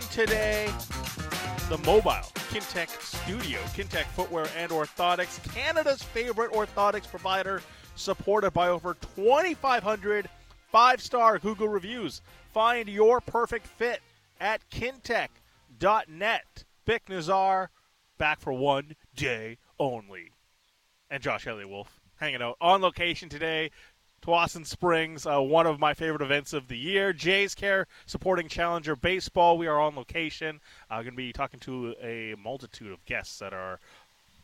today. The mobile Kintec studio. Kintec Footwear and Orthotics, Canada's favorite orthotics provider, supported by over 2,500 five star Google reviews. Find your perfect fit at kintec.net. Bik Nizzar, back for one day only. And Josh Elliott Wolfe hanging out on location today. Tsawwassen Springs, uh, one of my favorite events of the year. Jays Care supporting Challenger Baseball. We are on location. I'm uh, going to be talking to a multitude of guests that are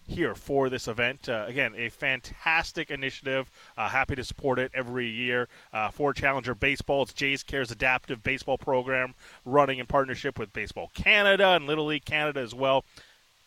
here for this event. Uh, again, a fantastic initiative. Uh, happy to support it every year uh, for Challenger Baseball. It's Jays Care's adaptive baseball program running in partnership with Baseball Canada and Little League Canada as well.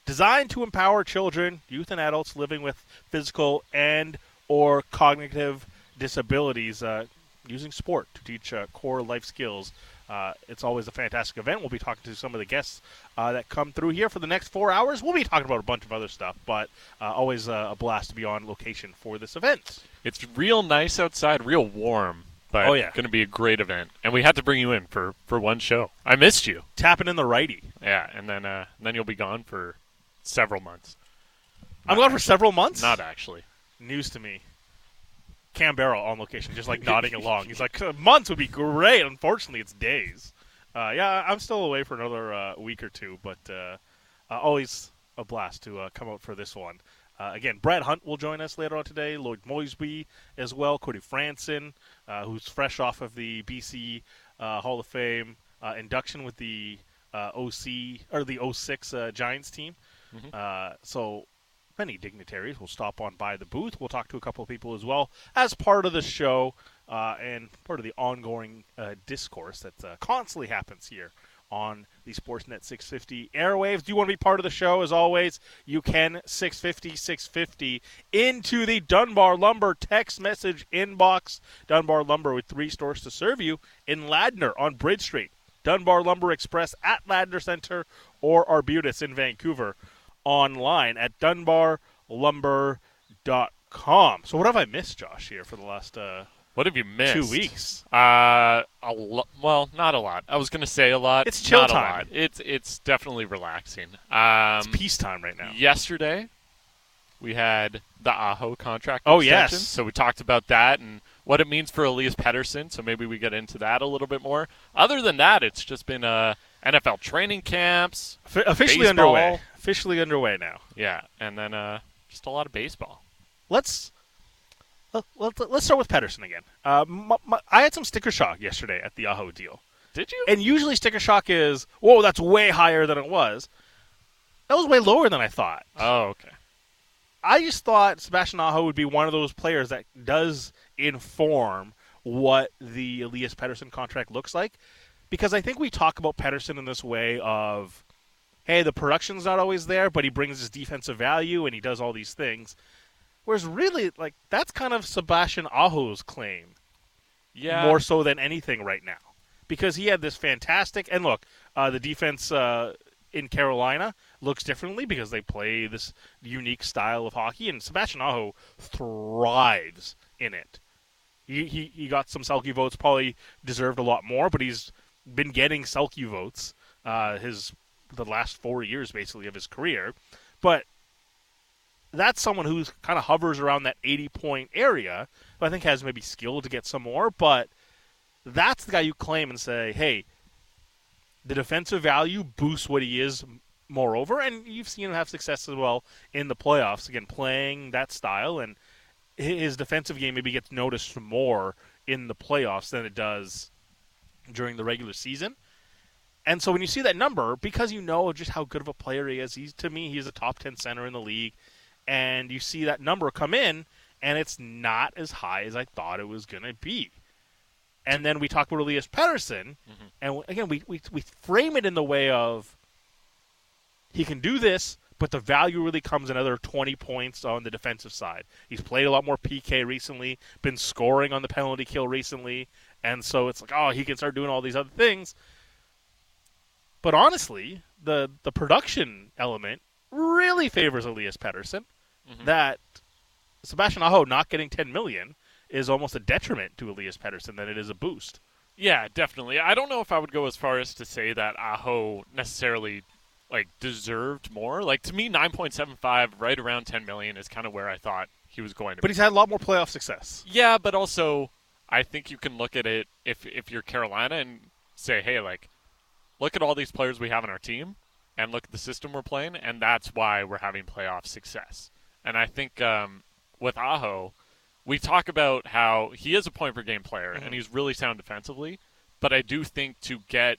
Designed to empower children, youth, and adults living with physical and or cognitive disabilities uh, using sport to teach uh, core life skills. Uh, it's always a fantastic event. We'll be talking to some of the guests uh, that come through here for the next four hours. We'll be talking about a bunch of other stuff, but uh, always uh, a blast to be on location for this event. It's real nice outside, real warm. But oh, yeah. going to be a great event, and we had to bring you in for, for one show. I missed you tapping in the righty. Yeah, and then uh, then you'll be gone for several months. I'm gone for several months. Not actually. News to me. Canberra on location, just like nodding along. He's like, months would be great. Unfortunately, it's days. Uh, yeah, I'm still away for another uh, week or two, but uh, uh always a blast to uh, come out for this one. Uh, again, Brad Hunt will join us later on today. Lloyd Moseby as well. Cody Franson, who's fresh off of the BC Hall of Fame induction with the OC or the 06 Giants team. Mm-hmm. so many dignitaries will stop on by the booth. We'll talk to a couple of people as well as part of the show uh, and part of the ongoing uh, discourse that uh, constantly happens here on the Sportsnet 650 airwaves. Do you want to be part of the show? As always, you can 650 650 into the Dunbar Lumber text message inbox. Dunbar Lumber with three stores to serve you in Ladner on Bridge Street, Dunbar Lumber Express at Ladner Center, or Arbutus in Vancouver online at dunbarlumber.com. So what have I missed, Josh, here for the last uh, what have you missed? Two weeks. Uh, a lo- well, not a lot. I was going to say a lot. It's chill not time. A lot. It's it's definitely relaxing. Um, it's peacetime right now. Yesterday, we had the Aho contract. Oh yes. So we talked about that and what it means for Elias Pettersson. So maybe we get into that a little bit more. Other than that, it's just been uh, NFL training camps, F- officially baseball. underway. Officially underway now. Yeah, and then uh, just a lot of baseball. Let's let, us start with Pettersson again. Uh, my, my, I had some sticker shock yesterday at the Aho deal. Did you? And usually sticker shock is, whoa, that's way higher than it was. That was way lower than I thought. Oh, okay. I just thought Sebastian Aho would be one of those players that does inform what the Elias Pettersson contract looks like. Because I think we talk about Pettersson in this way of, hey, the production's not always there, but he brings his defensive value and he does all these things. Whereas really, like that's kind of Sebastian Aho's claim, yeah, more so than anything right now, because he had this fantastic and look, uh, the defense uh, in Carolina looks differently because they play this unique style of hockey, and Sebastian Aho thrives in it. He, he, he got some Selke votes, probably deserved a lot more, but he's been getting Selke votes uh, his the last four years basically of his career. But that's someone who kind of hovers around that 80 point area, I think has maybe skill to get some more, but that's the guy you claim and say, hey, the defensive value boosts what he is moreover, and you've seen him have success as well in the playoffs, again, playing that style, and his defensive game maybe gets noticed more in the playoffs than it does during the regular season. And so when you see that number, because you know just how good of a player he is, he's to me he's a top ten center in the league and you see that number come in, and it's not as high as I thought it was going to be. And then we talk about Elias Pettersson, mm-hmm. and again, we, we, we frame it in the way of he can do this, but the value really comes another 20 points on the defensive side. He's played a lot more PK recently, been scoring on the penalty kill recently, and so it's like, oh, he can start doing all these other things. But honestly, the the production element really favors Elias Pettersson. Mm-hmm. That Sebastian Aho not getting 10 million is almost a detriment to Elias Pettersson than it is a boost. Yeah, definitely. I don't know if I would go as far as to say that Aho necessarily like deserved more. Like to me, nine point seven five, right around ten million, is kind of where I thought he was going to. But be. he's had a lot more playoff success. Yeah, but also I think you can look at it if if you're Carolina and say, hey, like, look at all these players we have on our team, and look at the system we're playing, and that's why we're having playoff success. And I think um, with Aho, we talk about how he is a point per game player Mhm. and he's really sound defensively, but I do think to get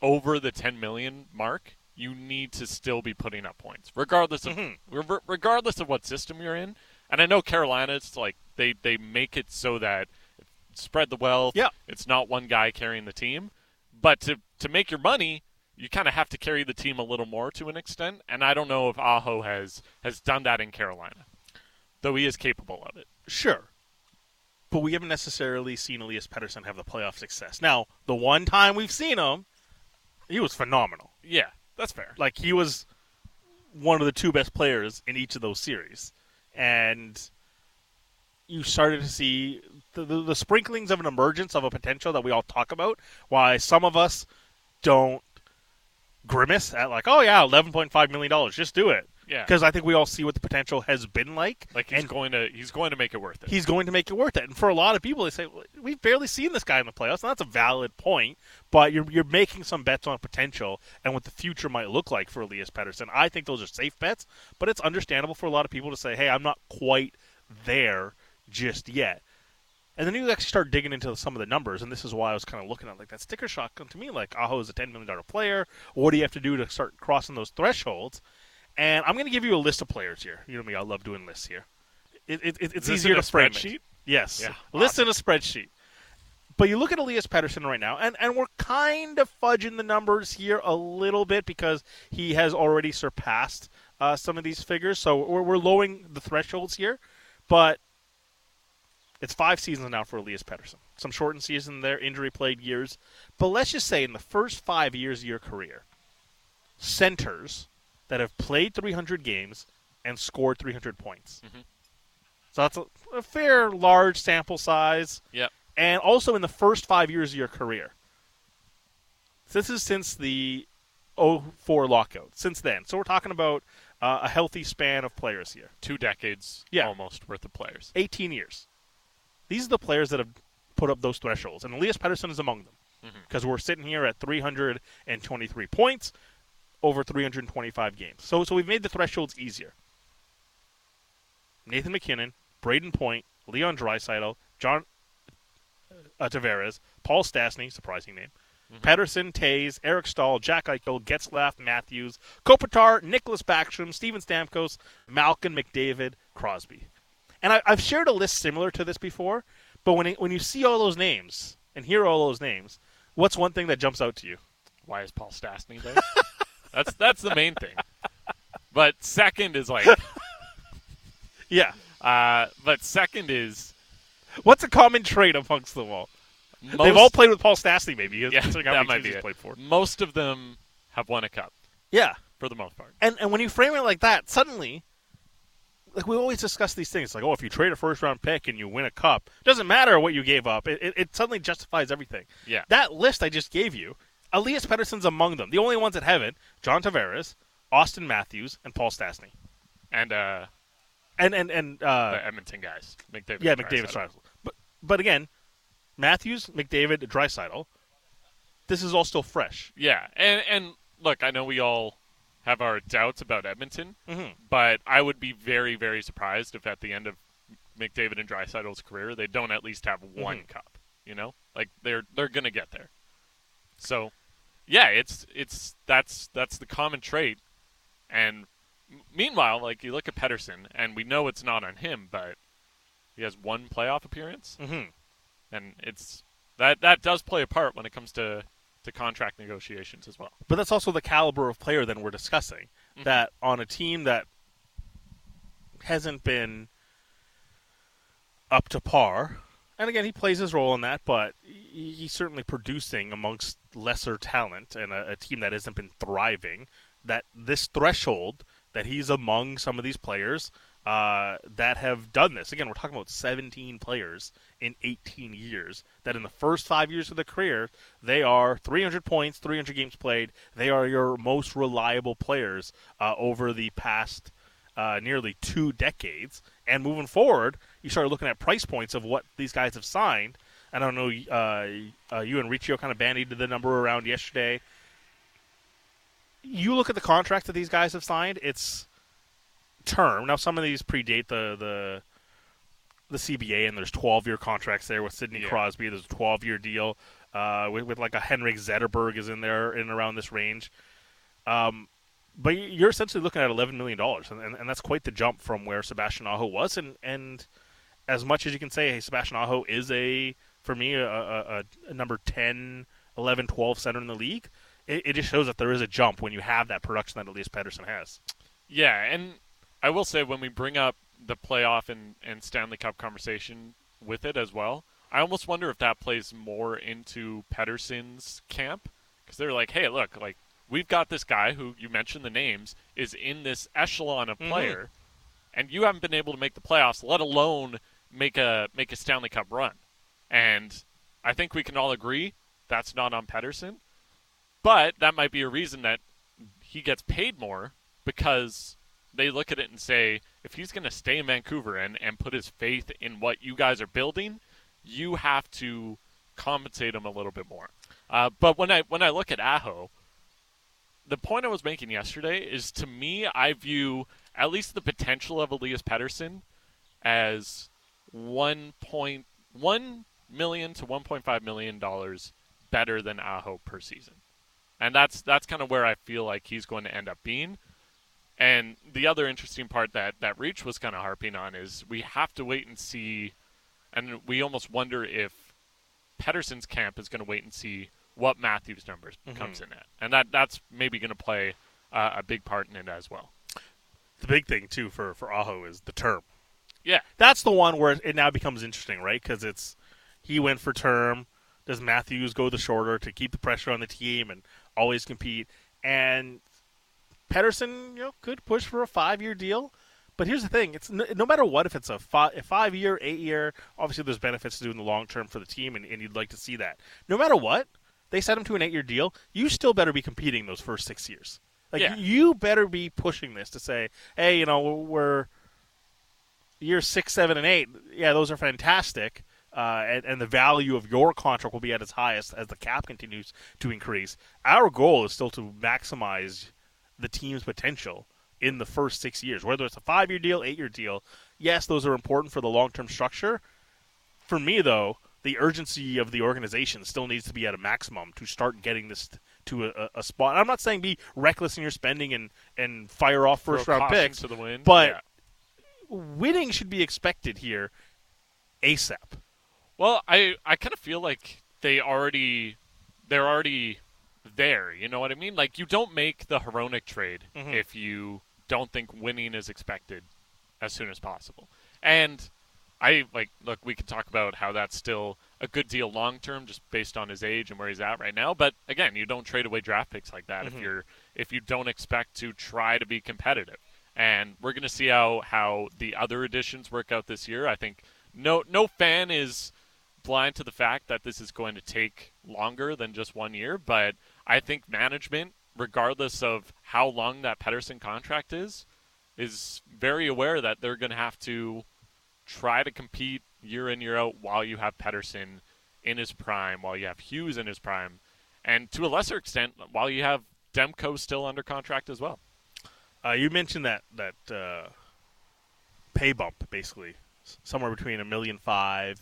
over the 10 million mark, you need to still be putting up points, regardless of Mhm. re- regardless of what system you're in. And I know Carolina's like they they make it so that spread the wealth. Yeah. it's not one guy carrying the team, but to to make your money, you kind of have to carry the team a little more to an extent. And I don't know if Aho has has done that in Carolina, though he is capable of it. Sure. But we haven't necessarily seen Elias Pettersson have the playoff success. Now, the one time we've seen him, he was phenomenal. Yeah, that's fair. Like he was one of the two best players in each of those series, and you started to see the, the, the sprinklings of an emergence of a potential that we all talk about. Why some of us don't grimace at like, oh yeah, eleven point five million dollars, just do it, Yeah, because I think we all see what the potential has been like. like he's going to he's going to make it worth it. he's going to make it worth it. And for a lot of people, they say "Well, we've barely seen this guy in the playoffs, and that's a valid point. But you're you're making some bets on potential and what the future might look like for Elias Pettersson. I think those are safe bets, but it's understandable for a lot of people to say, "Hey, I'm not quite there just yet." And then you actually start digging into some of the numbers, and this is why I was kind of looking at like that sticker shock to me, like Aho is a ten million dollar player. What do you have to do to start crossing those thresholds? And I'm going to give you a list of players here. You know me, I love doing lists here. It, it, it- it's easier in a to frame it. spreadsheet? Yes. Yeah, List in a spreadsheet. But you look at Elias Pettersson right now, and, and we're kind of fudging the numbers here a little bit because he has already surpassed uh, some of these figures. So we're, we're lowering the thresholds here. But it's five seasons now for Elias Pettersson. Some shortened season there, injury played years. But let's just say in the first five years of your career, centers that have played 300 games and scored 300 points. Mhm. So that's a, a fair, large sample size. Yep. And also in the first five years of your career. This is since the 04 lockout. Since then. So we're talking about uh, a healthy span of players here. Two decades, Yeah. almost worth of players. 18 years. These are the players that have put up those thresholds, and Elias Pettersson is among them. Because we're sitting here at 323 points over 325 games. So, so we've made the thresholds easier. Nathan MacKinnon, Brayden Point, Leon Draisaitl, John uh, Tavares, Paul Stastny, surprising name, Pettersson, Toews, Eric Staal, Jack Eichel, Getzlaf, Matthews, Kopitar, Nicklas Backstrom, Steven Stamkos, Malkin, McDavid, Crosby. And I, I've shared a list similar to this before, but when it, when you see all those names and hear all those names, what's one thing that jumps out to you? Why is Paul Stastny there? that's that's the main thing. But second is like, Yeah. uh, but second is What's a common trait amongst them all? most, They've all played with Paul Stastny, maybe. Yeah, that might be it. played for. Most of them have won a cup Yeah. for the most part. And and when you frame it like that, suddenly, like we always discuss these things, like oh, if you trade a first round pick and you win a cup, doesn't matter what you gave up. It, it, it suddenly justifies everything. Yeah. That list I just gave you, Elias Pettersson's among them. The only ones that haven't: John Tavares, Auston Matthews, and Paul Stastny. And uh, And and and uh, the Edmonton guys, McDavid. yeah, McDavid. But but again, Matthews, McDavid, Draisaitl. This is all still fresh. Yeah, and and look, I know we all have our doubts about Edmonton, Mm-hmm. but I would be very very surprised if at the end of McDavid and Draisaitl's career they don't at least have one Mhm. cup. You know, like they're they're gonna get there. So, yeah, it's it's that's that's the common trait. And meanwhile, like you look at Pettersson, and we know it's not on him, but he has one playoff appearance, Mm-hmm. and it's that that does play a part when it comes to to contract negotiations as well. But that's also the caliber of player that we're discussing. Mhm. That on a team that hasn't been up to par, and again, he plays his role in that, but he's certainly producing amongst lesser talent and a, a team that hasn't been thriving. That this threshold that he's among some of these players uh, that have done this. Again, we're talking about 17 players in 18 years that in the first five years of their career, they are 300 points, 300 games played. They are your most reliable players uh, over the past uh, nearly two decades. And moving forward, you start looking at price points of what these guys have signed. And I don't know. Uh, uh, you and Riccio kind of bandied the number around yesterday. You look at the contracts that these guys have signed. It's term. Now some of these predate the the the CBA, and there's 12 year contracts there with Sidney Yeah. Crosby. There's a 12 year deal uh, with, with like a Henrik Zetterberg is in there in around this range. Um, but you're essentially looking at 11 million dollars, and, and, and that's quite the jump from where Sebastian Aho was. And and as much as you can say, hey, Sebastian Aho is a for me a, a, a, number 10, 11, 12 center in the league. It, it just shows that there is a jump when you have that production that Elias Pettersson has. Yeah, and I will say when we bring up the playoff and, and Stanley Cup conversation with it as well, I almost wonder if that plays more into Pettersson's camp because they're like, hey, look, like we've got this guy who you mentioned the names is in this echelon of Mhm. player, and you haven't been able to make the playoffs, let alone make a make a Stanley Cup run. And I think we can all agree that's not on Pettersson, but that might be a reason that he gets paid more because they look at it and say, if he's going to stay in Vancouver and, and put his faith in what you guys are building, you have to compensate him a little bit more. Uh, but when I when I look at Aho, the point I was making yesterday is to me, I view at least the potential of Elias Pettersson as one point one million to one point five million dollars better than Aho per season, and that's that's kind of where I feel like he's going to end up being. And the other interesting part that that Reach was kind of harping on is we have to wait and see, and we almost wonder if Pettersson's camp is going to wait and see what Matthews' numbers comes in at, and that that's maybe going to play uh, a big part in it as well. The big thing too for for Aho is the term. Yeah, That's the one where it now becomes interesting, right? Because it's he went for term. Does Matthews go the shorter to keep the pressure on the team and always compete? And Pettersson, you know, could push for a five-year deal. But here's the thing: it's no, no matter what, if it's a, fi- a five-year, eight-year, obviously there's benefits to doing the long term for the team, and, and you'd like to see that. No matter what, they set him to an eight-year deal. You still better be competing those first six years. Like Yeah. you better be pushing this to say, hey, you know, we're years six, seven, and eight, yeah, those are fantastic. Uh, and, and the value of your contract will be at its highest as the cap continues to increase. Our goal is still to maximize the team's potential in the first six years, whether it's a five year deal, eight year deal. Yes, those are important for the long term structure. For me, though, the urgency of the organization still needs to be at a maximum to start getting this to a, a spot. I'm not saying be reckless in your spending and, and fire off first Throw round picks, to the wind, but yeah. winning should be expected here ASAP. Well, I I kind of feel like they already they're already there. You know what I mean? Like you don't make the Hronek trade Mhm. if you don't think winning is expected as soon as possible. And I like look, we could talk about how that's still a good deal long term just based on his age and where he's at right now, but again, you don't trade away draft picks like that if Mhm. you're if you don't expect to try to be competitive. And we're going to see how how the other additions work out this year. I think no no fan is blind to the fact that this is going to take longer than just one year, but I think management, regardless of how long that Pettersson contract is, is very aware that they're going to have to try to compete year in year out while you have Pettersson in his prime, while you have Hughes in his prime, and to a lesser extent while you have Demko still under contract as well. Uh, you mentioned that that uh, pay bump, basically, somewhere between a million five,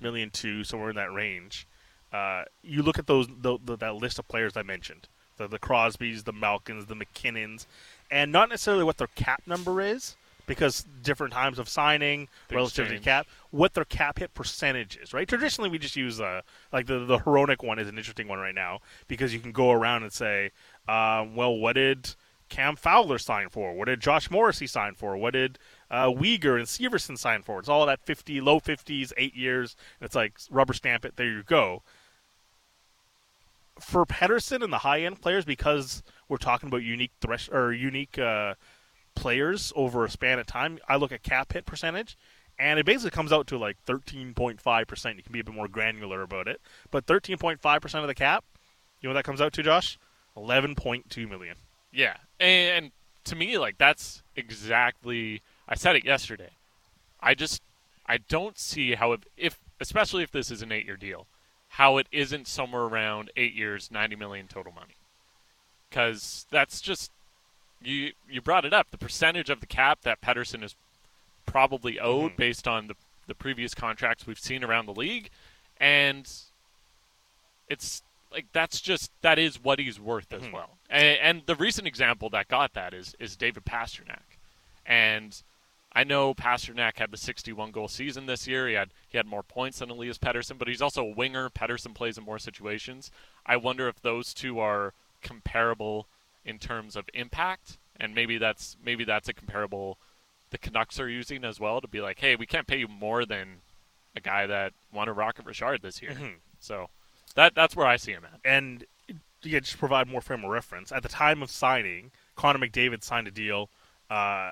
million two, somewhere in that range. Uh, you look at those the, the, that list of players I mentioned, the the Crosbys, the Malkins, the MacKinnons, and not necessarily what their cap number is, because different times of signing Things relative to cap, what their cap hit percentage is, right? Traditionally, we just use uh, like the the Hronek one is an interesting one right now because you can go around and say, um, well, what did Cam Fowler sign for? What did Josh Morrissey sign for? What did uh, Uyghur and Severson sign for? It's all that fifty, low fifties, eight years. And it's like rubber stamp it. There you go. For Pettersson and the high end players, because we're talking about unique thresh or unique uh, players over a span of time, I look at cap hit percentage, and it basically comes out to like 13.5%. You can be a bit more granular about it, but 13.5% of the cap, you know what that comes out to, Josh? 11.2 million. Yeah, and to me, like that's exactly. I said it yesterday. I just I don't see how it, if especially if this is an eight-year deal, how it isn't somewhere around eight years, ninety million total money. Because that's just you. You brought it up. The percentage of the cap that Pettersson is probably owed Mhm. based on the the previous contracts we've seen around the league, and it's like that's just that is what he's worth as Mhm. well. And, and the recent example that got that is is David Pastrnak, and I know Pastrnak had the 61 goal season this year. He had he had more points than Elias Pettersson, but he's also a winger. Pettersson plays in more situations. I wonder if those two are comparable in terms of impact, and maybe that's maybe that's a comparable the Canucks are using as well to be like, hey, we can't pay you more than a guy that won a Rocket Richard this year. Mhm. So that that's where I see him at. And yeah, just provide more frame of reference. At the time of signing, Connor McDavid signed a deal uh,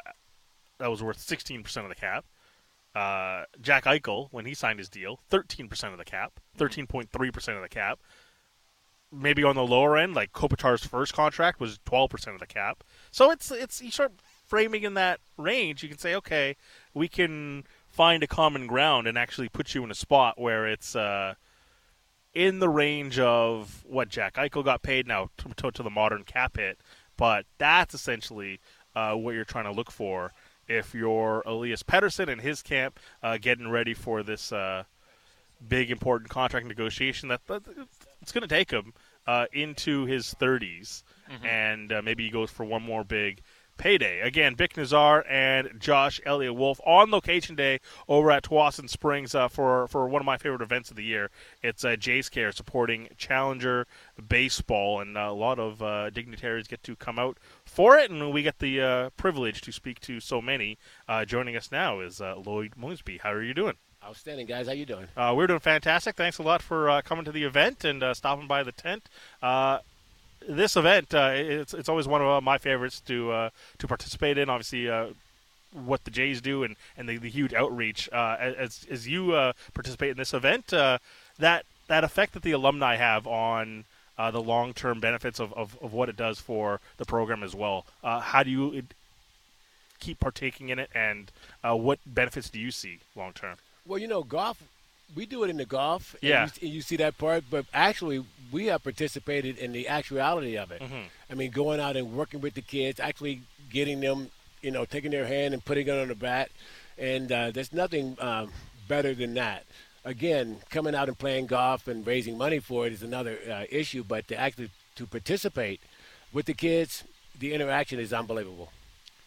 that was worth 16% of the cap. Uh, Jack Eichel, when he signed his deal, 13% of the cap, 13.3% of the cap. Maybe on the lower end, like Kopitar's first contract was 12% of the cap. So it's it's you start framing in that range, you can say, okay, we can find a common ground and actually put you in a spot where it's uh, in the range of what Jack Eichel got paid now to, to, to the modern cap hit, but that's essentially uh, what you're trying to look for if you're Elias Pettersson and his camp uh, getting ready for this uh, big important contract negotiation that, that it's going to take him uh, into his 30s, and uh, maybe he goes for one more big payday. Again, Bik Nizzar and Josh Elliott Wolfe on location day over at Tsawwassen Springs uh, for for one of my favorite events of the year. It's uh, Jays Care supporting Challenger baseball, and uh, a lot of uh, dignitaries get to come out for it, and we get the uh, privilege to speak to so many. Uh, joining us now is uh, Lloyd Moseby. How are you doing? Outstanding, guys. How you doing? Uh, we're doing fantastic. Thanks a lot for uh, coming to the event and uh, stopping by the tent. This event, uh, it's it's always one of uh, my favorites to uh, to participate in. Obviously, uh, what the Jays do and, and the, the huge outreach uh, as as you uh, participate in this event, that that effect that the alumni have on the long term benefits of, of, of what it does for the program as well. How do you keep partaking in it, and what benefits do you see long term? Well, you know, golf. We do it in the golf. and Yeah. you, you see that part, but actually, we have participated in the actuality of it. Mhm. I mean, going out and working with the kids, actually getting them, you know, taking their hand and putting it on the bat, and uh, there's nothing um, better than that. Again, coming out and playing golf and raising money for it is another uh, issue, but to actually to participate with the kids, the interaction is unbelievable.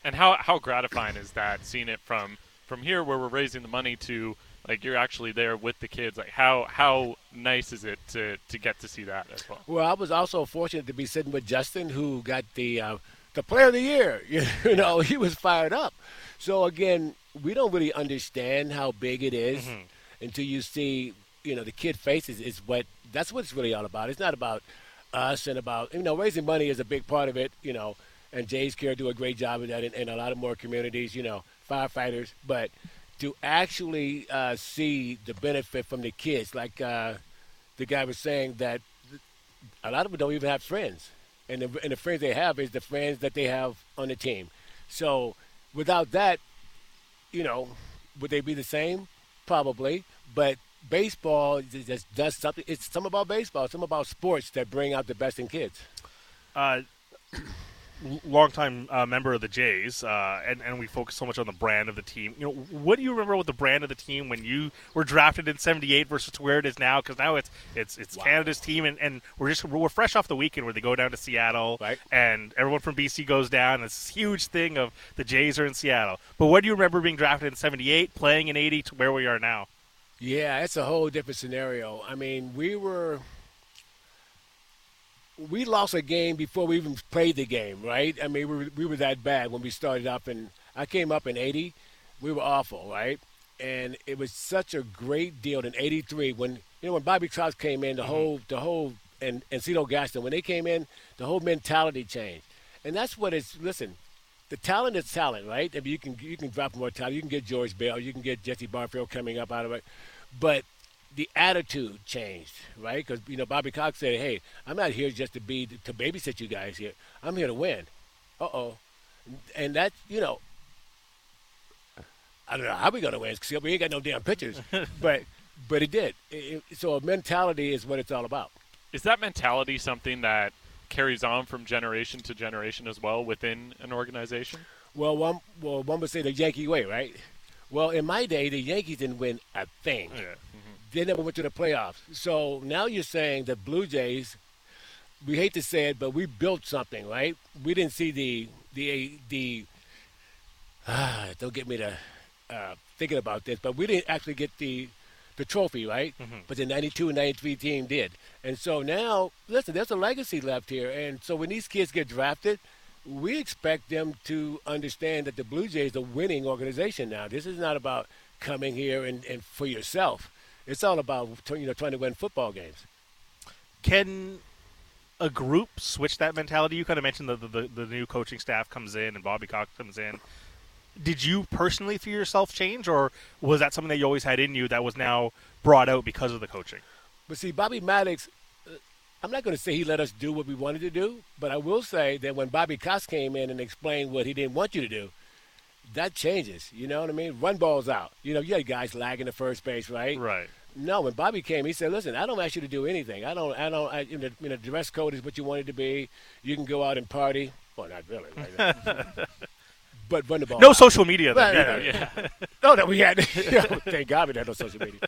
And how how gratifying is that seeing it from from here where we're raising the money to like you're actually there with the kids like how how nice is it to to get to see that as well Well, I was also fortunate to be sitting with Justin, who got the uh, the Player of the Year. You know, he was fired up. So again, we don't really understand how big it is until you see, you know, the kid faces. Is what that's what it's really all about. It's not about us and about you know raising money is a big part of it. You know, and Jay's Care do a great job of that in, in a lot of more communities. You know, firefighters, but to actually uh, see the benefit from the kids, like uh, the guy was saying that a lot of them don't even have friends, and the, and the friends they have is the friends that they have on the team. So without that, you know, would they be the same? Probably, but baseball just- does something. It's something about baseball, something about sports that bring out the best in kids. uh, longtime uh, member of the Jays, uh, and and we focus so much on the brand of the team. You know, what do you remember with the brand of the team when you were drafted in '78 versus to where it is now? Because now it's it's it's Wow. Canada's team, and, and we're just we're fresh off the weekend where they go down to Seattle, Right. and everyone from BC goes down. It's this huge thing of the Jays are in Seattle. But what do you remember being drafted in '78, playing in '80 to where we are now? Yeah, it's a whole different scenario. I mean, we were we lost a game before we even played the game, right? I mean, we were, we were that bad when we started up, and I came up in '80. We were awful, right? And it was such a great deal in '83 when you know when Bobby Trout came in, the mm-hmm. whole the whole and and Cito Gaston when they came in, the whole mentality changed, and that's what it's. Listen, the talent is talent, right? I mean, you can you can drop more talent. You can get George Bell. You can get Jesse Barfield coming up out of it, but the attitude changed, right? Because you know Bobby Cox said, "Hey, I'm not here just to be to babysit you guys here. I'm here to win." Uh oh, and that you know, I don't know how we're gonna win because we ain't got no damn pitchers, but but it did. It, it, so mentality is what it's all about. Is that mentality something that carries on from generation to generation as well within an organization? Well, one well one would say the Yankee way, right? Well, in my day, the Yankees didn't win a thing. Yeah. They never went to the playoffs. So now you're saying the Blue Jays. We hate to say it, but we built something, right? We didn't see the the the. Ah, don't get me to uh, thinking about this, but we didn't actually get the the trophy, right? Mm-hmm. But the 92 and 93 team did. And so now, listen, there's a legacy left here. And so when these kids get drafted, we expect them to understand that the Blue Jays are a winning organization now. This is not about coming here and, and for yourself. It's all about you know trying to win football games. Can a group switch that mentality? You kind of mentioned the, the, the new coaching staff comes in and Bobby Cox comes in did you personally feel yourself change, or was that something that you always had in you that was now brought out because of the coaching? But see, Bobby Mattick, uh, I'm not going to say he let us do what we wanted to do, but I will say that when Bobby Cox came in and explained what he didn't want you to do, that changes. You know what I mean? Run balls out. You know, you had guys lagging the first base, right? Right. No, when Bobby came, he said, "Listen, I don't ask you to do anything. I don't. I don't. I, you, know, the dress code is what you want it to be. You can go out and party. Well, not really. Right? but run the ball. No out. social media. Then. Right, yeah, yeah. no, that we had. thank God we had no social media.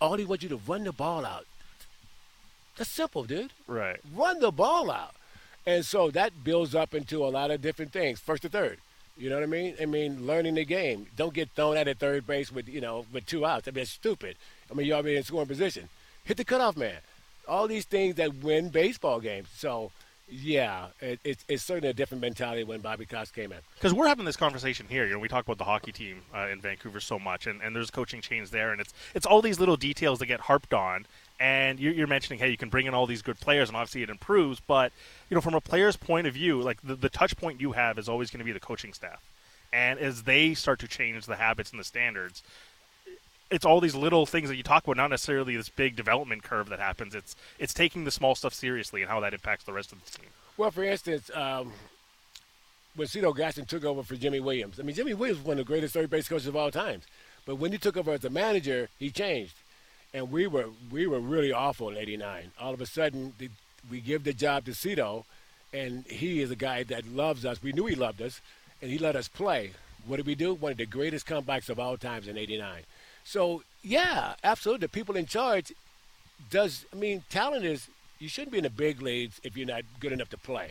All he wants you to run the ball out. That's simple, dude. Right. Run the ball out. And so that builds up into a lot of different things. First to third. You know what I mean? I mean, learning the game. Don't get thrown at at third base with you know with two outs. I mean, it's stupid. I mean, you're already in scoring position. Hit the cutoff man. All these things that win baseball games. So yeah, it, it's, it's certainly a different mentality when Bobby Cox came in. Because we're having this conversation here. You know, we talk about the hockey team uh, in Vancouver so much, and, and there's coaching change there, and it's it's all these little details that get harped on. And you're, mentioning, hey, you can bring in all these good players, and obviously it improves. But you know, from a player's point of view, like the, the touch point you have is always going to be the coaching staff. And as they start to change the habits and the standards, it's all these little things that you talk about, not necessarily this big development curve that happens. It's it's taking the small stuff seriously and how that impacts the rest of the team. Well, for instance, um, when Cito Gaston took over for Jimmy Williams, I mean, Jimmy Williams was one of the greatest third base coaches of all times. But when he took over as a manager, he changed, and we were we were really awful in '89. All of a sudden, the, we give the job to Cito, and he is a guy that loves us. We knew he loved us, and he let us play. What did we do? One of the greatest comebacks of all times in '89. So yeah, absolutely. The people in charge does. I mean, talent is. You shouldn't be in the big leagues if you're not good enough to play.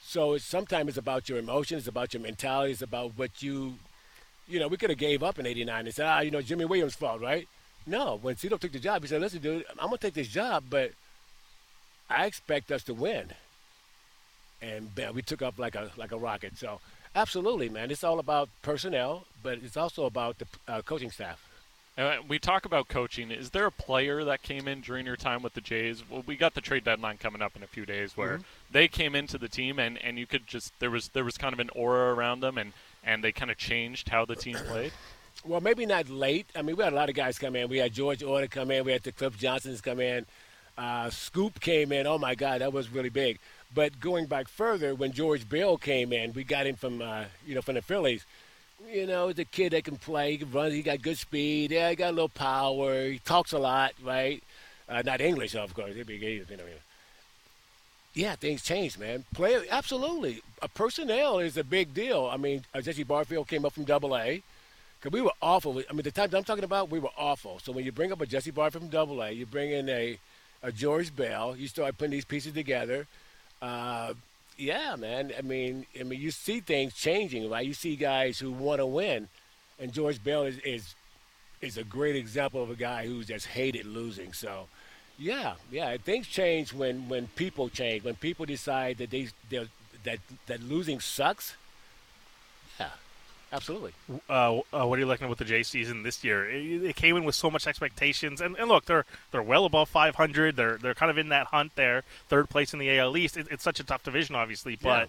So it's, sometimes it's about your emotions, it's about your mentality, it's about what you. You know, we could have gave up in '89 and said, ah, you know, Jimmy Williams' fault, right? No, when Cito took the job, he said, listen, dude, I'm gonna take this job, but I expect us to win. And man, we took up like a like a rocket. So absolutely, man, it's all about personnel, but it's also about the uh, coaching staff. Uh, we talk about coaching. Is there a player that came in during your time with the Jays? Well, we got the trade deadline coming up in a few days, where Mhm. they came into the team and, and you could just there was there was kind of an aura around them, and and they kind of changed how the team played. Well, maybe not late. I mean, we had a lot of guys come in. We had George Orta come in. We had the Cliff Johnsons come in. Uh, Scoop came in. Oh my God, that was really big. But going back further, when George Bell came in, we got him from uh, you know from the Phillies. You know, the kid that can play, he can run, he got good speed. Yeah, he got a little power. He talks a lot, right? Uh, not English, of course. Be, you know, yeah, things changed, man. Player, absolutely. A personnel is a big deal. I mean, uh, Jesse Barfield came up from Double A. Cause we were awful. I mean, the time I'm talking about, we were awful. So when you bring up a Jesse Barfield from Double A, you bring in a, a George Bell, you start putting these pieces together. Uh, yeah, man. I mean, I mean, you see things changing, right? You see guys who want to win, and George Bell is, is is a great example of a guy who just hated losing. So, yeah, yeah, things change when when people change. When people decide that they that that losing sucks. Yeah, Absolutely. Uh, uh, what are you looking at with the J season this year? It, it, came in with so much expectations, and, and look, they're they're well above 500. They're they're kind of in that hunt there, third place in the AL East. It, it's such a tough division, obviously, but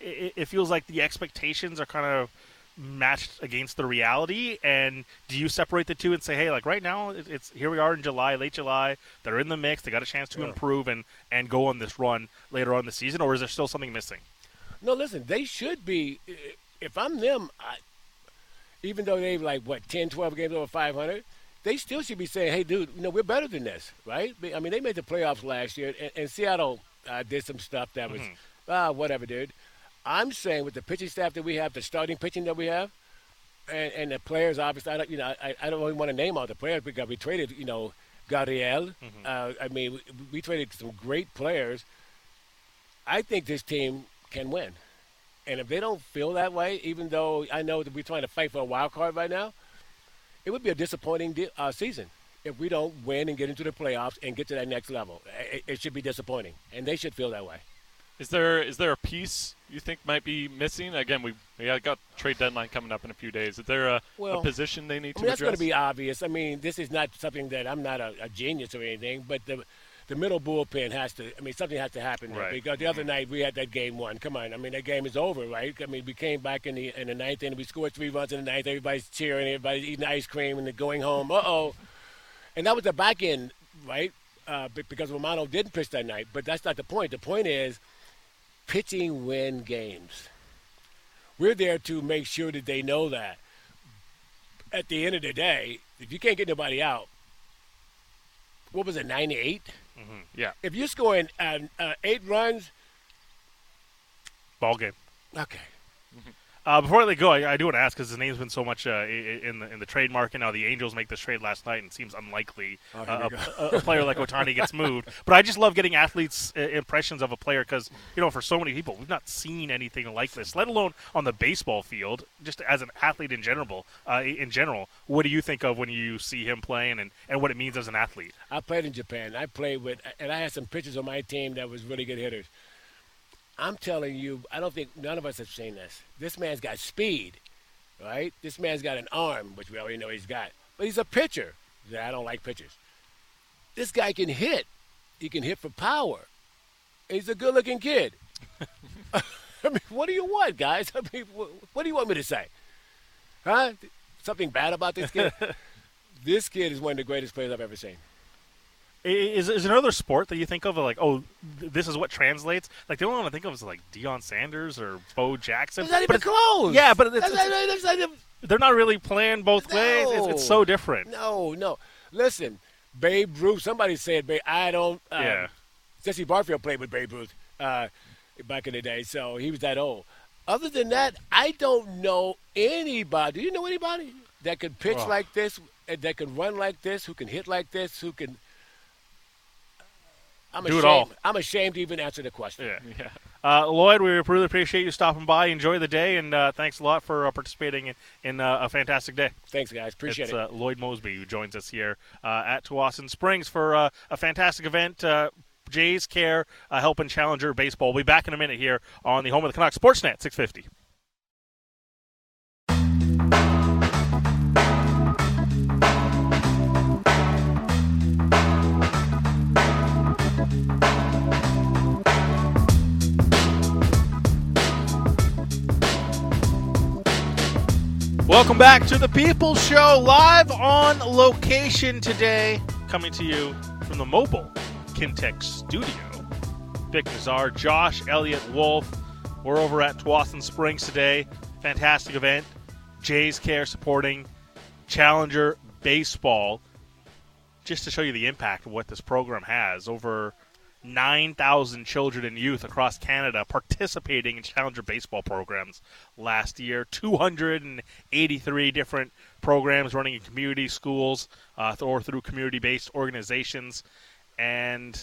yeah. it, it feels like the expectations are kind of matched against the reality and do you separate the two and say hey like right now it's here we are in july late july they're in the mix they got a chance to yeah. improve and and go on this run later on the season or is there still something missing no listen they should be if I'm them, I, even though they've like what 10, 12 games over 500, they still should be saying, "Hey, dude, you know we're better than this, right?" I mean, they made the playoffs last year, and, and Seattle uh, did some stuff that was, mm-hmm. ah, whatever, dude. I'm saying with the pitching staff that we have, the starting pitching that we have, and, and the players, obviously, I don't, you know, I, I don't really want to name all the players because we traded, you know, Gurriel. Mm-hmm. Uh, I mean, we, we traded some great players. I think this team can win. And if they don't feel that way, even though I know that we're trying to fight for a wild card right now, it would be a disappointing uh, season if we don't win and get into the playoffs and get to that next level. It, it, should be disappointing, and they should feel that way. Is there is there a piece you think might be missing? Again, we we got trade deadline coming up in a few days. Is there a, well, a position they need to I mean, That's going to be obvious. I mean, this is not something that I'm not a, a genius or anything, but the the middle bullpen has to. I mean, something has to happen there right. because the other night we had that game one. Come on, I mean that game is over, right? I mean we came back in the in the ninth and we scored three runs in the ninth. Everybody's cheering, everybody's eating ice cream, and they're going home. Uh oh, and that was the back end, right? Uh, because Romano didn't pitch that night. But that's not the point. The point is, pitching win games. We're there to make sure that they know that. At the end of the day, if you can't get nobody out, what was it, 98? Mm-hmm. Yeah. If you score in, uh, uh, eight runs, ball game. Okay. Uh, before I let go, I, I do want to ask because his name's been so much uh, in the in the trade market now. The Angels make this trade last night, and it seems unlikely oh, uh, a, a, player like Ohtani gets moved. But I just love getting athletes' uh, impressions of a player because you know, for so many people, we've not seen anything like this, let alone on the baseball field. Just as an athlete in general, uh, in general, what do you think of when you see him playing, and, and what it means as an athlete? I played in Japan. I played with, and I had some pitchers on my team that was really good hitters. I'm telling you, I don't think none of us have seen this. This man's got speed, right? This man's got an arm, which we already know he's got. But he's a pitcher. I don't like pitchers. This guy can hit. He can hit for power. He's a good-looking kid. I mean, what do you want, guys? I mean, what do you want me to say? Huh? Something bad about this kid? this kid is one of the greatest players I've ever seen. Is is another sport that you think of like oh this is what translates like the only one I think of is like Deion Sanders or Bo Jackson. It's not even close. Yeah, but it's, it's, it's, they're not really playing both no. ways. It's, so different. No, no. Listen, Babe Ruth. Somebody said Babe. I don't. Uh, yeah. Jesse Barfield played with Babe Ruth uh, back in the day, so he was that old. Other than that, I don't know anybody. Do you know anybody that could pitch oh. like this, that could run like this, who can hit like this, who can I'm do ashamed, it all. I'm ashamed to even answer the question. Yeah. yeah. Uh, Lloyd, we really appreciate you stopping by. Enjoy the day, and uh, thanks a lot for uh, participating in, in uh, a fantastic day. Thanks, guys. Appreciate it's, it. Uh, Lloyd Moseby, who joins us here uh, at Tsawwassen Springs for a fantastic event. Jays Care helping Challenger Baseball. We'll be back in a minute here on the home of the Canucks, Sportsnet 650. Welcome back to the People Show, live on location today, coming to you from the mobile Kintec studio. Bik Nizzar, Josh Elliott Wolfe. We're over at Tsawwassen Springs today. Fantastic event. Jays Care supporting Challenger Baseball. Just to show you the impact of what this program has. Over 9,000 children and youth across Canada participating in Challenger baseball programs last year. 283 different programs running in community schools uh, or through community based organizations. And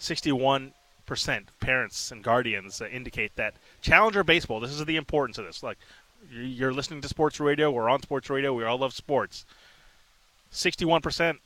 61% parents and guardians uh, indicate that Challenger baseball, this is the importance of this. Like, you're listening to sports radio, we're on sports radio, we all love sports. 61%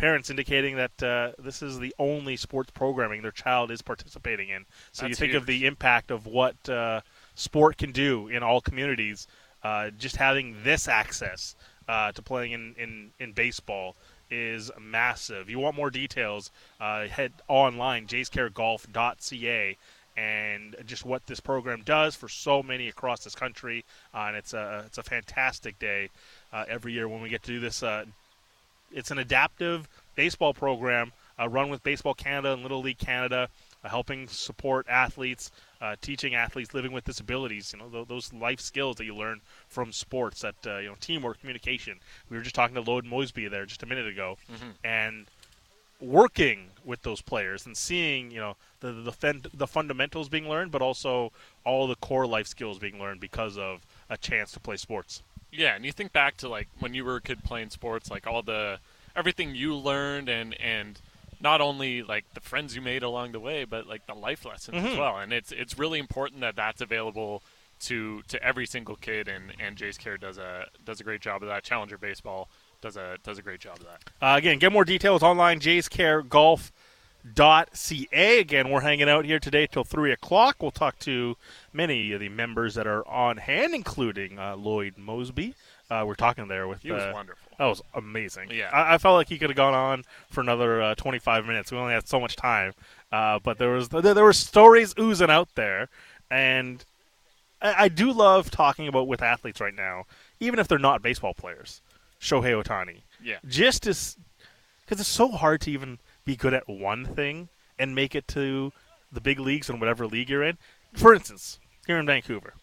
parents indicating that uh, this is the only sports programming their child is participating in. So That's you think huge. of the impact of what uh, sport can do in all communities. uh, just having this access uh, to playing in, in, in baseball is massive. You want more details? Uh, head online, jayscaregolf.ca, and just what this program does for so many across this country. Uh, and it's a it's a fantastic day uh, every year when we get to do this. Uh, it's an adaptive baseball program uh, run with Baseball Canada and Little League Canada, uh, helping support athletes, uh, teaching athletes living with disabilities. You know th- those life skills that you learn from sports, that uh, you know teamwork, communication. We were just talking to Lloyd Moseby there just a minute ago, and working with those players and seeing you know the the, fen- the fundamentals being learned, but also all the core life skills being learned because of a chance to play sports. Yeah, and you think back to like when you were a kid playing sports, like all the everything you learned and and not only like the friends you made along the way, but like the life lessons as Mhm. well. And it's it's really important that that's available to to every single kid. And and Jays Care does a does a great job of that. Challenger Baseball does a does a great job of that. Uh, again, get more details online, jayscaregolf.ca. Again, we're hanging out here today till 3 o'clock. We'll talk to many of the members that are on hand, including uh, Lloyd Moseby. Uh, we're talking there with. He was uh, wonderful. That was amazing. Yeah. I, I felt like he could have gone on for another uh, 25 minutes. We only had so much time, uh, but there was there, there were stories oozing out there, and I, I do love talking about with athletes right now, even if they're not baseball players. Shohei Ohtani, Yeah. just as because it's so hard to even be good at one thing and make it to the big leagues in whatever league you're in. For instance, here in Vancouver,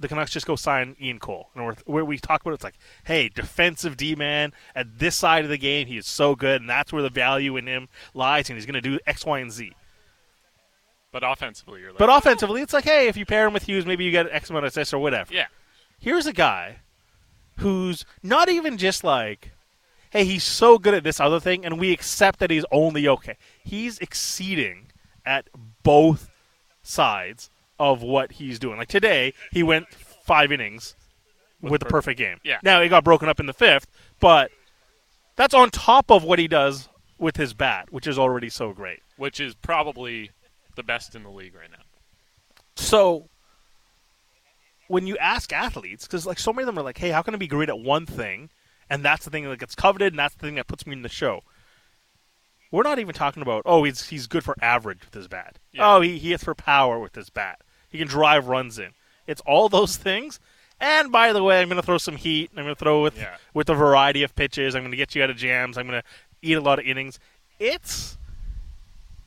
the Canucks just go sign Ian Cole, and we're, where we talk about it, it's like, hey, defensive D man at this side of the game, he is so good, and that's where the value in him lies, and he's going to do X, Y, and Z. But offensively, you're like, But offensively, it's like, hey, if you pair him with Hughes, maybe you get X amount of assists or whatever. yeah, Here's a guy who's not even just like, hey, he's so good at this other thing, and we accept that he's only okay. He's exceeding at both sides of what he's doing. Like today, he went five innings with, With a per- perfect game. Yeah. Now he got broken up in the fifth, but that's on top of what he does with his bat, which is already so great. which is probably the best in the league right now. So when you ask athletes, because like so many of them are like, "Hey, how can I be great at one thing?" And that's the thing that gets coveted, and that's the thing that puts me in the show. We're not even talking about, oh, he's he's good for average with his bat. Yeah. Oh, he, he hits for power with his bat. He can drive runs in. It's all those things. And by the way, I'm going to throw some heat. I'm going to throw with Yeah. with a variety of pitches. I'm going to get you out of jams. I'm going to eat a lot of innings. It's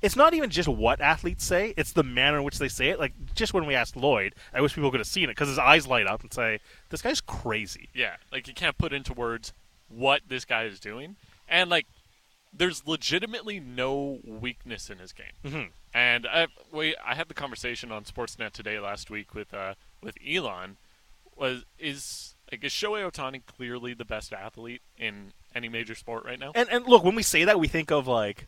it's not even just what athletes say; it's the manner in which they say it. Like just when we asked Lloyd, I wish people could have seen it because his eyes light up and say, "This guy's crazy." Yeah, like you can't put into words what this guy is doing, and like there's legitimately no weakness in his game. Mhm. And I we I had the conversation on Sportsnet today last week with uh with Elon was is like is Shohei Ohtani clearly the best athlete in any major sport right now? And and look, when we say that, we think of like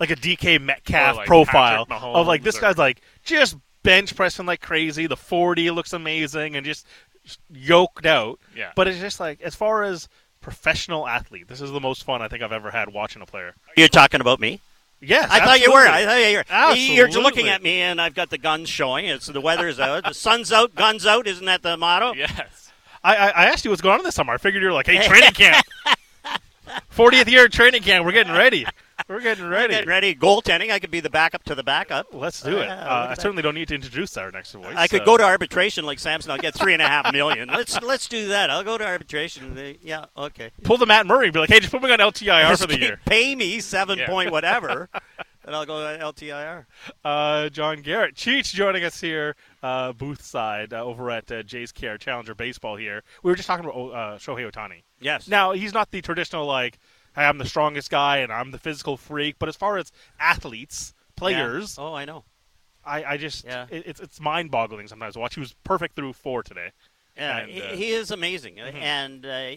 like a DK Metcalf like profile Patrick of like this or- guy's like just bench pressing like crazy. The forty looks amazing and just just yoked out. Yeah. But it's just like as far as professional athlete, this is the most fun I think I've ever had watching a player. You're talking about me? Yes, I thought you were. I thought you were. Absolutely. You're looking at me, and I've got the guns showing. It's the weather's out, the sun's out, guns out. Isn't that the motto? Yes. I, I, I asked you what's going on this summer. I figured you're like, hey, training camp. 40th year of training camp. We're getting ready. We're getting ready. Get ready. Goaltending. I could be the backup to the backup. Let's do it. Yeah, uh, I certainly don't need to introduce our next voice. I could uh, go to arbitration like Samson. I'll get three and a half million. Let's let's do that. I'll go to arbitration. They- Yeah, okay. pull the Matt Murray and be like, hey, just put me on LTIR Just for the year. Pay me seven Yeah. point whatever, and I'll go to LTIR. Uh, John Garrett. Cheech joining us here, uh, booth side, uh, over at uh, Jays Care Challenger Baseball here. We were just talking about uh, Shohei Ohtani. Yes. Now, he's not the traditional, like, I'm the strongest guy and I'm the physical freak, but as far as athletes, Yeah. players, Oh, I know. I, I just, Yeah. it, it's, it's mind boggling sometimes to watch. He was perfect through four today. Yeah, And, he, uh, he is amazing. mhm. And uh,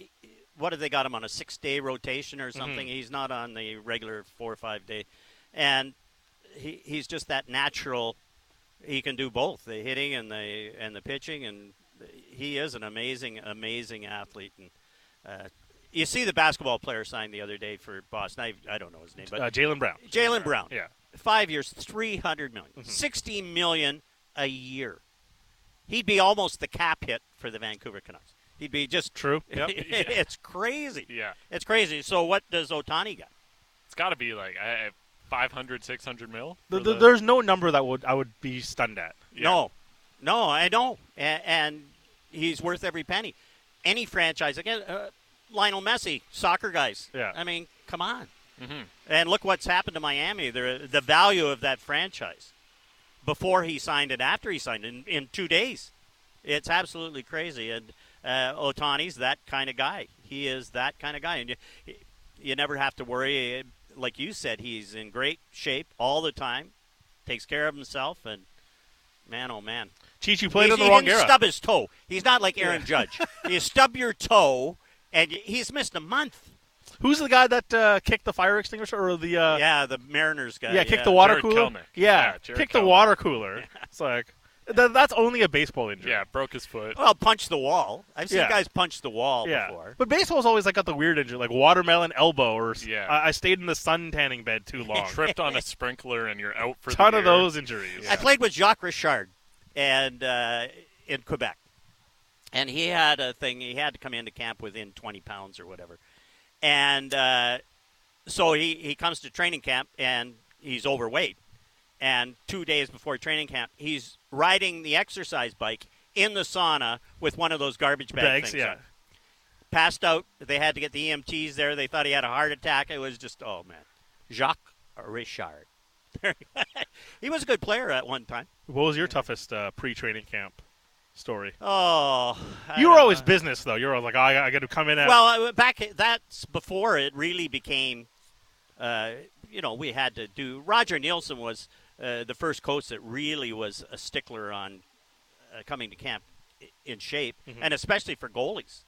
what have they got him on a six-day rotation Mm-hmm. or something? He's not on the regular four or five-day, and he, he's just that natural. He can do both the hitting and the and the pitching, and he is an amazing, amazing athlete. And uh, you see the basketball player signed the other day for Boston. I, I don't know his name, but Uh, Jaylen Brown. Jaylen Brown. Yeah. Five years, three hundred million. Mm-hmm. Sixty million a year. he'd be almost the cap hit for the Vancouver Canucks. He'd be just True. Yep. it's crazy. Yeah. It's crazy. So what does Ohtani got? It's got to be like uh, 500, 600 mil. The- the- the- there's no number that would I would be stunned at. Yeah. No, no, I don't. And, and he's worth every penny. Any franchise again, uh, Lionel Messi, soccer guys. Yeah. I mean, come on. Mhm. And look what's happened to Miami. The the value of that franchise before he signed and after he signed in in two days, it's absolutely crazy. And uh, Ohtani's that kind of guy. He is that kind of guy, and you you never have to worry. Like you said, he's in great shape all the time, takes care of himself, and man, oh man, Cheech, you played He's- in the he wrong era. stub his toe. He's not like Aaron Judge. you stub your toe, and he's missed a month. Who's the guy that uh, kicked the fire extinguisher or the uh, yeah, the Mariners guy. yeah, kicked the water Jared cooler? Kelenic. Yeah, Yeah, Jared kicked the water cooler. It's like that, that's only a baseball injury. Yeah, broke his foot. Well, punch the wall. I've seen Yeah. guys punch the wall Yeah, before. but baseball's always like got the weird injury, like watermelon elbow, or Yeah. I, I stayed in the sun tanning bed too long. Tripped on a sprinkler and you're out for Ton the of year. those injuries. I played with Jacques Richard, and uh, in Quebec, and he had a thing. He had to come into camp within 20 pounds or whatever, and uh, so he he comes to training camp and he's overweight, and two days before training camp, he's riding the exercise bike in the sauna with one of those garbage bag Bags, things. yeah. on. Passed out. They had to get the EMTs there. They thought he had a heart attack. It was just oh man, Jacques Richard. he was a good player at one time. What was your toughest uh, pre-training camp story? Oh, You were always know. business though. You were always like, oh, I, I got to come in at. well uh, back. That's before it really became. Uh, you know, we had to do. Roger Neilson was uh, the first coach that really was a stickler on uh, coming to camp in shape, Mm-hmm. and especially for goalies.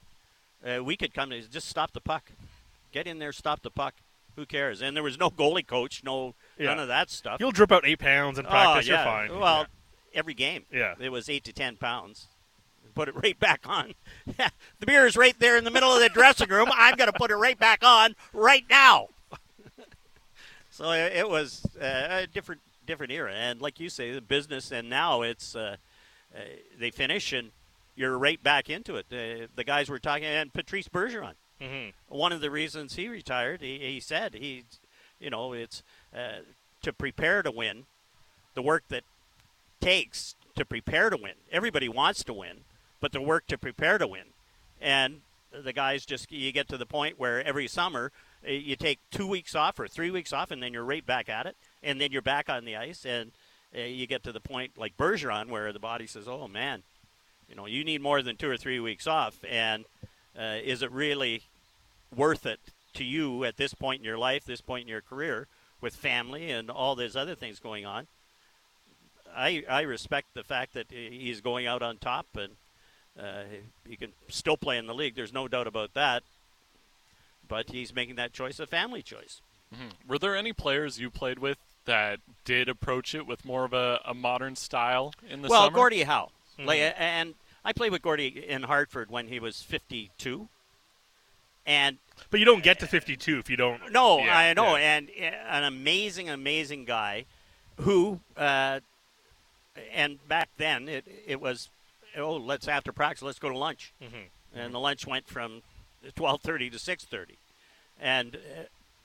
Uh, we could come to just stop the puck, get in there, stop the puck. Who cares? And there was no goalie coach, no none of that stuff. You'll drip out eight pounds in practice. Oh, yeah. You're fine. Well, every game. Yeah. It was eight to ten pounds. Put it right back on. the beer is right there in the middle of the dressing room. I'm going to put it right back on right now. so it, it was uh, a different different era, and like you say, the business, and now it's uh, uh, they finish and you're right back into it. Uh, the guys were talking, and Patrice Bergeron hmm one of the reasons he retired, he, he said he, you know, it's uh, to prepare to win, the work that takes to prepare to win. Everybody wants to win, but the work to prepare to win, and the guys just you get to the point where every summer uh, you take two weeks off or three weeks off, and then you're right back at it, and then you're back on the ice, and uh, you get to the point like Bergeron where the body says, "Oh man, you know, you need more than two or three weeks off," and uh, is it really worth it to you at this point in your life, this point in your career, with family and all these other things going on? I I respect the fact that he's going out on top and uh, he can still play in the league. There's no doubt about that. But he's making that choice a family choice. Were there any players you played with that did approach it with more of a, a modern style in the well, summer? Gordie Howe, like, and I played with Gordie in Hartford when he was 52, and But you don't get to 52 if you don't. No, Yeah, I know, yeah. and uh, an amazing, amazing guy, who, uh, and back then it it was, oh, let's after practice, let's go to lunch, Mm-hmm. and the lunch went from twelve thirty to six thirty, and uh,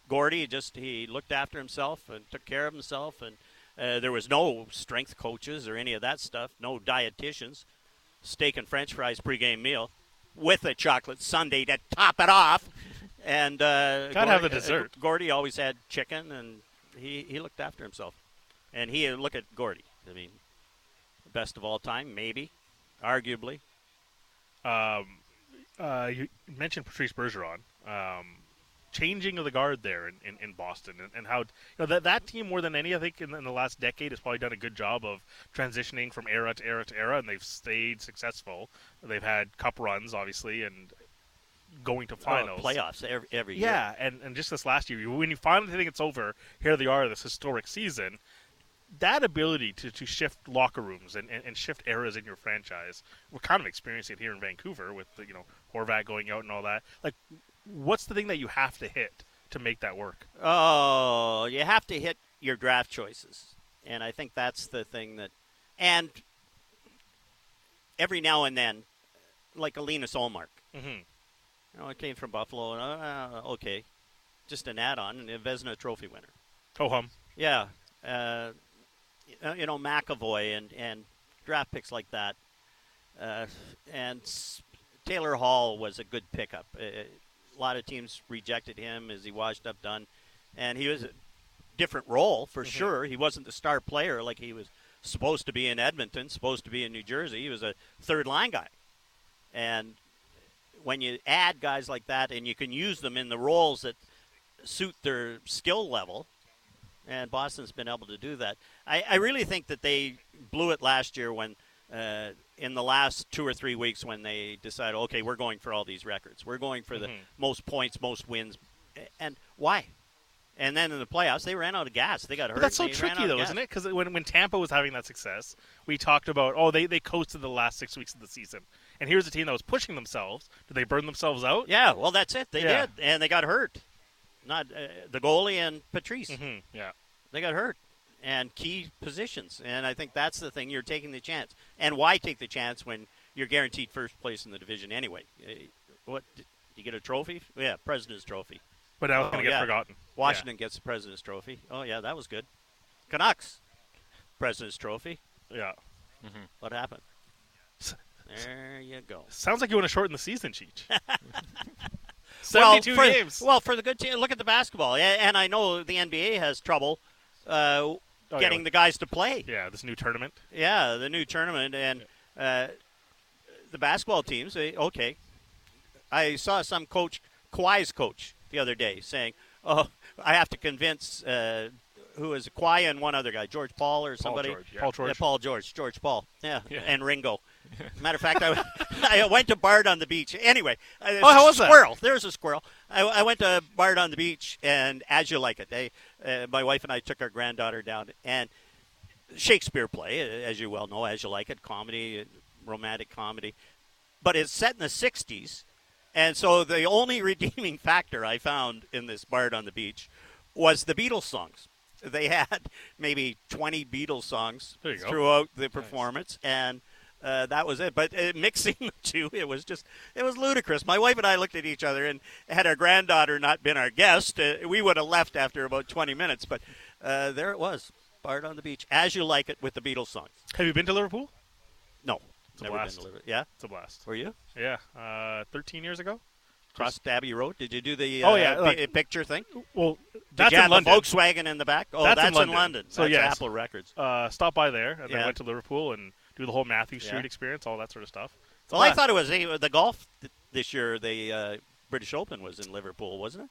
Gordie just he looked after himself and took care of himself, and uh, there was no strength coaches or any of that stuff, no dietitians, steak and French fries pregame meal, with a chocolate sundae to top it off. And uh, Gotta have Gordie- the dessert. Uh, Gordie always had chicken, and he, he looked after himself. And he look at Gordie. I mean, best of all time, maybe, arguably. Um, uh, you mentioned Patrice Bergeron. Um, changing of the guard there in, in, in Boston and, and how you know, that that team more than any I think in, in the last decade has probably done a good job of transitioning from era to era to era and they've stayed successful. They've had cup runs obviously and going to finals. Oh, playoffs every, every year. Yeah, and, and just this last year, when you finally think it's over, here they are, this historic season. That ability to, to shift locker rooms and, and, and shift eras in your franchise, we're kind of experiencing it here in Vancouver with the, you know Horvat going out and all that. Like, what's the thing that you have to hit to make that work? Oh, you have to hit your draft choices, and I think that's the thing that, and every now and then, like a Linus Ullmark. Mm-hmm. You know, it came from Buffalo. Uh, okay, just an add-on, and a Vezina Trophy winner. Oh hum. Yeah, uh, you know McAvoy and and draft picks like that, uh, and Taylor Hall was a good pickup. Uh, a lot of teams rejected him as he washed up done, and he was a different role for sure. He wasn't the star player like he was supposed to be in Edmonton, supposed to be in New Jersey. He was a third line guy, and when you add guys like that and you can use them in the roles that suit their skill level, and Boston's been able to do that. I, I really think that they blew it last year when, uh, in the last two or three weeks, when they decided, okay, we're going for all these records. We're going for the Mhm. most points, most wins. And why? And then in the playoffs, they ran out of gas. They got hurt. But that's so and they ran tricky, though, isn't it? Because when, when Tampa was having that success, we talked about, oh, they, they coasted the last six weeks of the season. And here's a team that was pushing themselves. Did they burn themselves out? Yeah, well, that's it. They Yeah. did, and they got hurt. Not uh, the goalie and Patrice. Mm-hmm. Yeah. They got hurt and key positions. And I think that's the thing. You're taking the chance. And why take the chance when you're guaranteed first place in the division anyway? Uh, What did you get a trophy? Yeah, President's Trophy. But now it's Oh, going to get yeah. forgotten. Washington gets the President's Trophy. Oh yeah, that was good. Canucks, President's Trophy. Yeah. What happened? There you go. Sounds like you want to shorten the season, Cheech. well, 72 for, games. Well, for the good team, look at the basketball. And I know the NBA has trouble uh, Oh, getting with- the guys to play. yeah, this new tournament. Yeah, the new tournament and uh, the basketball teams. They, okay, I saw some coach, Kawhi's coach, the other day saying, "Oh, I have to convince uh, who is Kawhi and one other guy, George Paul or somebody." George, yeah. Paul George. Yeah, Paul George, George Paul, yeah, Yeah. and Ringo. Matter of fact, I, I went to Bard on the beach. Anyway, uh, Oh, how was that? There's a squirrel. I, I went to Bard on the beach, and as you like it, they, uh, my wife and I took our granddaughter down, and Shakespeare play, as you well know, as you like it, comedy, romantic comedy, but it's set in the '60s, and so the only redeeming factor I found in this Bard on the beach was the Beatles songs. They had maybe 20 Beatles songs you go. throughout the performance, and uh, that was it. But uh, mixing the two, it was just it was ludicrous. My wife and I looked at each other, and had our granddaughter not been our guest, uh, we would have left after about 20 minutes. But uh, there it was, Bard on the beach, as you like it with the Beatles songs. Have you been to Liverpool? No, a never been to Liverpool. Yeah, It's a blast. were you? Yeah, uh, 13 years ago. Cross Abbey Road. Did you do the Oh, uh, yeah, pi- like- picture thing? Well, Did that's you in have London. the Volkswagen in the back? Oh, That's in that's, in London. London. So, that's yes. Apple Records. Uh, stop by there, and then went to Liverpool and do the whole Mathew Street Yeah. experience, all that sort of stuff. It's Well, I thought it was the golf th- this year. The uh, British Open was in Liverpool, wasn't it?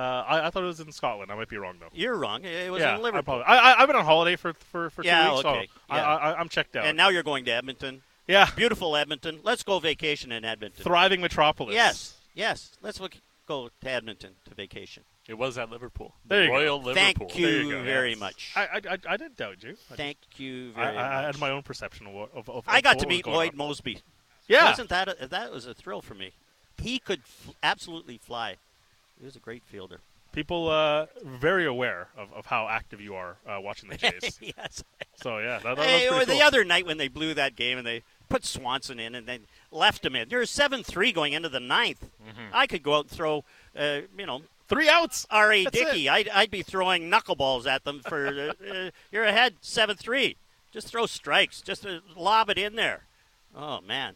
Uh, I, I thought it was in Scotland. I might be wrong though. You're wrong. It was yeah, in Liverpool. I, I, I've been on holiday for for, for two Yeah, weeks, okay, so I, yeah. I, I'm checked out. and now you're going to Edmonton. yeah, Beautiful Edmonton. Let's go vacation in Edmonton. thriving metropolis. Yes, yes. Let's look, go to Edmonton to vacation. It was at Liverpool. There you go. Royal Thank Liverpool. you, you very yes. much. I, I, I, I didn't doubt you. I, Thank you I, very I, I much. had my own perception of. Of, of, I got what to meet Lloyd on. Moseby. Yeah, Wasn't that a, that was a thrill for me? He could f- absolutely fly. He was a great fielder. people uh, very aware of, of how active you are uh, watching the Jays. yes. so yeah, that, that Hey, was or pretty the other night when they blew that game and they put Swanson in and then left him in. There was seven three going into the ninth. I could go out and throw, uh, you know, Three outs. That's Dickey. I'd, I'd be throwing knuckleballs at them for uh, uh, you're ahead seven three. Just throw strikes. Just uh, lob it in there. Oh man,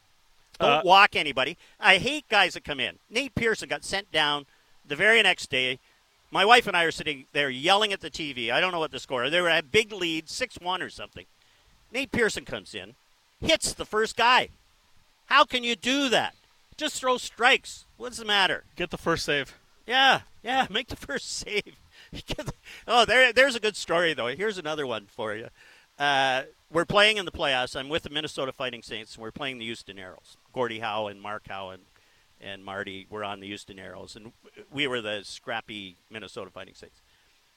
don't Uh, walk anybody. I hate guys that come in. Nate Pearson got sent down the very next day. My wife and I are sitting there yelling at the TV. I don't know what the score. They were at big lead, six one or something. Nate Pearson comes in, hits the first guy. How can you do that? Just throw strikes. What's the matter? Get the first save. Yeah, yeah, make the first save. oh, there, there's a good story though. Here's another one for you. Uh, we're playing in the playoffs. I'm with the Minnesota Fighting Saints, and we're playing the Houston Aeros. Gordie Howe and Mark Howe and, and Marty were on the Houston Aeros, and we were the scrappy Minnesota Fighting Saints.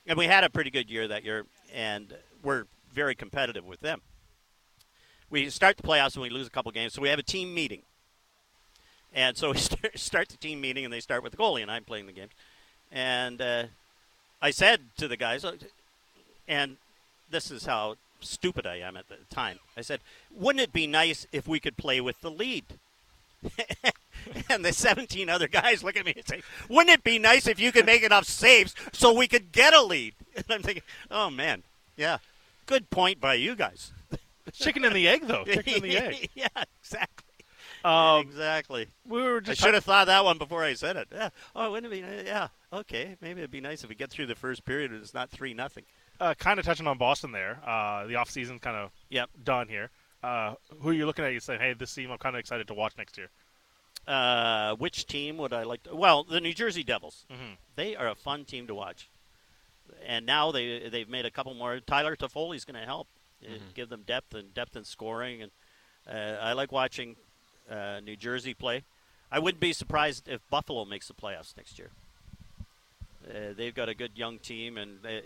And we had a pretty good year that year, and we're very competitive with them. We start the playoffs and we lose a couple games, so we have a team meeting. And so we start, start the team meeting, and they start with the goalie, and I'm playing the games. And uh, I said to the guys, uh, and this is how stupid I am at the time. I said, "Wouldn't it be nice if we could play with the lead?" and the 17 other guys look at me and say, "Wouldn't it be nice if you could make enough saves so we could get a lead?" And I'm thinking, "Oh man, yeah, good point by you guys." Chicken and the egg, though. Chicken and the egg. yeah, exactly. Um, exactly. we were I should have thought that one before I said it. Yeah. Oh, wouldn't it be? Yeah. Okay. Maybe it'd be nice if we get through the first period and it's not three nothing. uh, kind of touching on Boston there. Uh, the off season kind of Yep. done here. Uh, who are you looking at? You say, hey, this team I'm kind of excited to watch next year. Uh, which team would I like? to... Well, the New Jersey Devils. Mhm. They are a fun team to watch. And now they they've made a couple more. Tyler Toffoli's going to help uh, give them depth and depth in scoring. And uh, I like watching uh, New Jersey play. I wouldn't be surprised if Buffalo makes the playoffs next year. Uh, they've got a good young team and they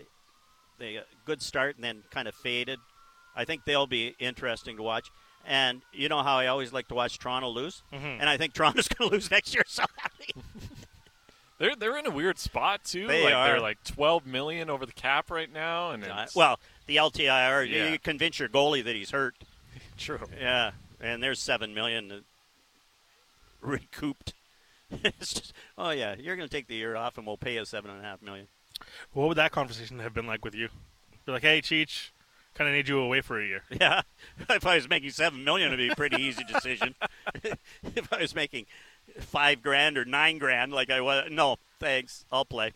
they a good start and then kind of faded. I think they'll be interesting to watch. And you know how I always like to watch Toronto lose, Mhm. and I think Toronto's going to lose next year. So They're they're in a weird spot too. They like are. they're like 12 million over the cap right now, and Uh, it's, well, the LTIR, you- Yeah. you convince your goalie that he's hurt. true. Yeah, and there's seven million recouped. it's just, oh yeah, you're going to take the year off, and we'll pay you seven and a half million. What would that conversation have been like with you? You're like, hey, Cheech, kind of need you away for a year. Yeah, if I was making seven million, it'd be a pretty easy decision. if I was making five grand or nine grand, like I was, no, thanks, I'll play.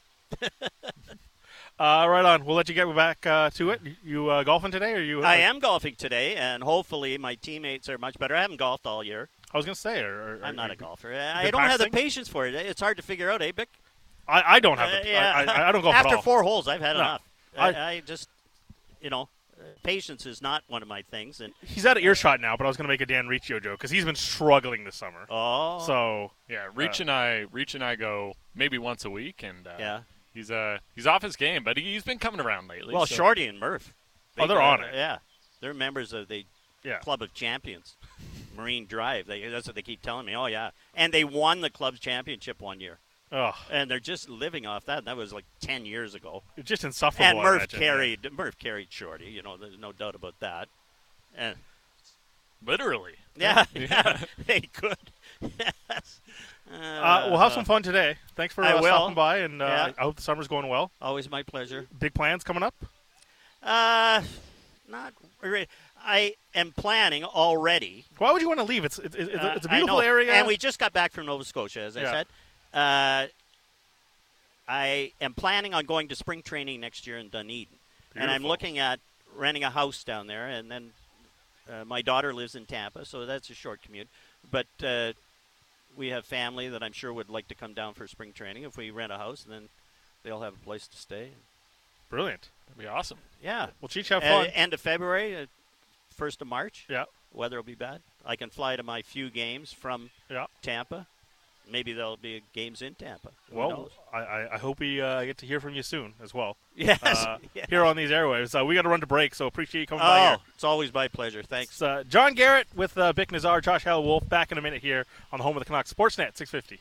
Uh, right on. We'll let you get back uh, to it. You uh, golfing today, or you? I am golfing today, and hopefully my teammates are much better. I haven't golfed all year. I was gonna say, or, or I'm not or- a golfer. I don't have the patience for it. It's hard to figure out, eh, Bik? I, I don't have. Uh, the, yeah. I, I, I don't golf After at all. four holes, I've had No. enough. I, I- I just, you know, uh, patience is not one of my things. And He's out of earshot now, but I was gonna make a Dan Riccio joke because he's been struggling this summer. oh, So Yeah, Reach Uh, and I, Reach and I go maybe once a week, and uh, yeah. he's uh he's off his game, but he, he's been coming around lately. Well, so- Shorty and Murph. Oh, they're go- on it. Yeah, they're members of the yeah, Club of Champions, Marine Drive. They, that's what they keep telling me. Oh yeah, and they won the club's championship one year, oh, and they're just living off that. That was like ten years ago. it's just insufferable. and Murph carried Murph carried Shorty. You know, there's no doubt about that. And literally. yeah, yeah, they could. yes. Uh, we'll have some fun today. Thanks for uh, stopping by, and uh, Yeah. I hope the summer's going well. Always my pleasure. Big plans coming up. Uh, not really. I am planning already. Why would you want to leave? It's it's, it's, Uh, it's a I beautiful area. and we just got back from Nova Scotia, as I Yeah. said. Uh, I am planning on going to spring training next year in Dunedin, and I'm looking at renting a house down there. And then uh, my daughter lives in Tampa, so that's a short commute. But uh, we have family that I'm sure would like to come down for spring training if we rent a house, and then they'll have a place to stay. Brilliant. That'd be awesome. Yeah, Well, Cheech, have Uh, fun. end of February, uh, first of March. yeah, Weather will be bad. I can fly to my few games from yeah. Tampa. Maybe there'll be games in Tampa. Who Well. I, I, I hope we uh, get to hear from you soon as well. yes. Uh, yeah. Here on these airwaves. Uh, we got to run to break, so appreciate you coming by here. Oh, it's always my pleasure. Thanks. Uh, John Garrett with uh, Bik Nizzar, Josh Elliott-Wolfe, back in a minute here on the home of the Canucks, Sportsnet 650.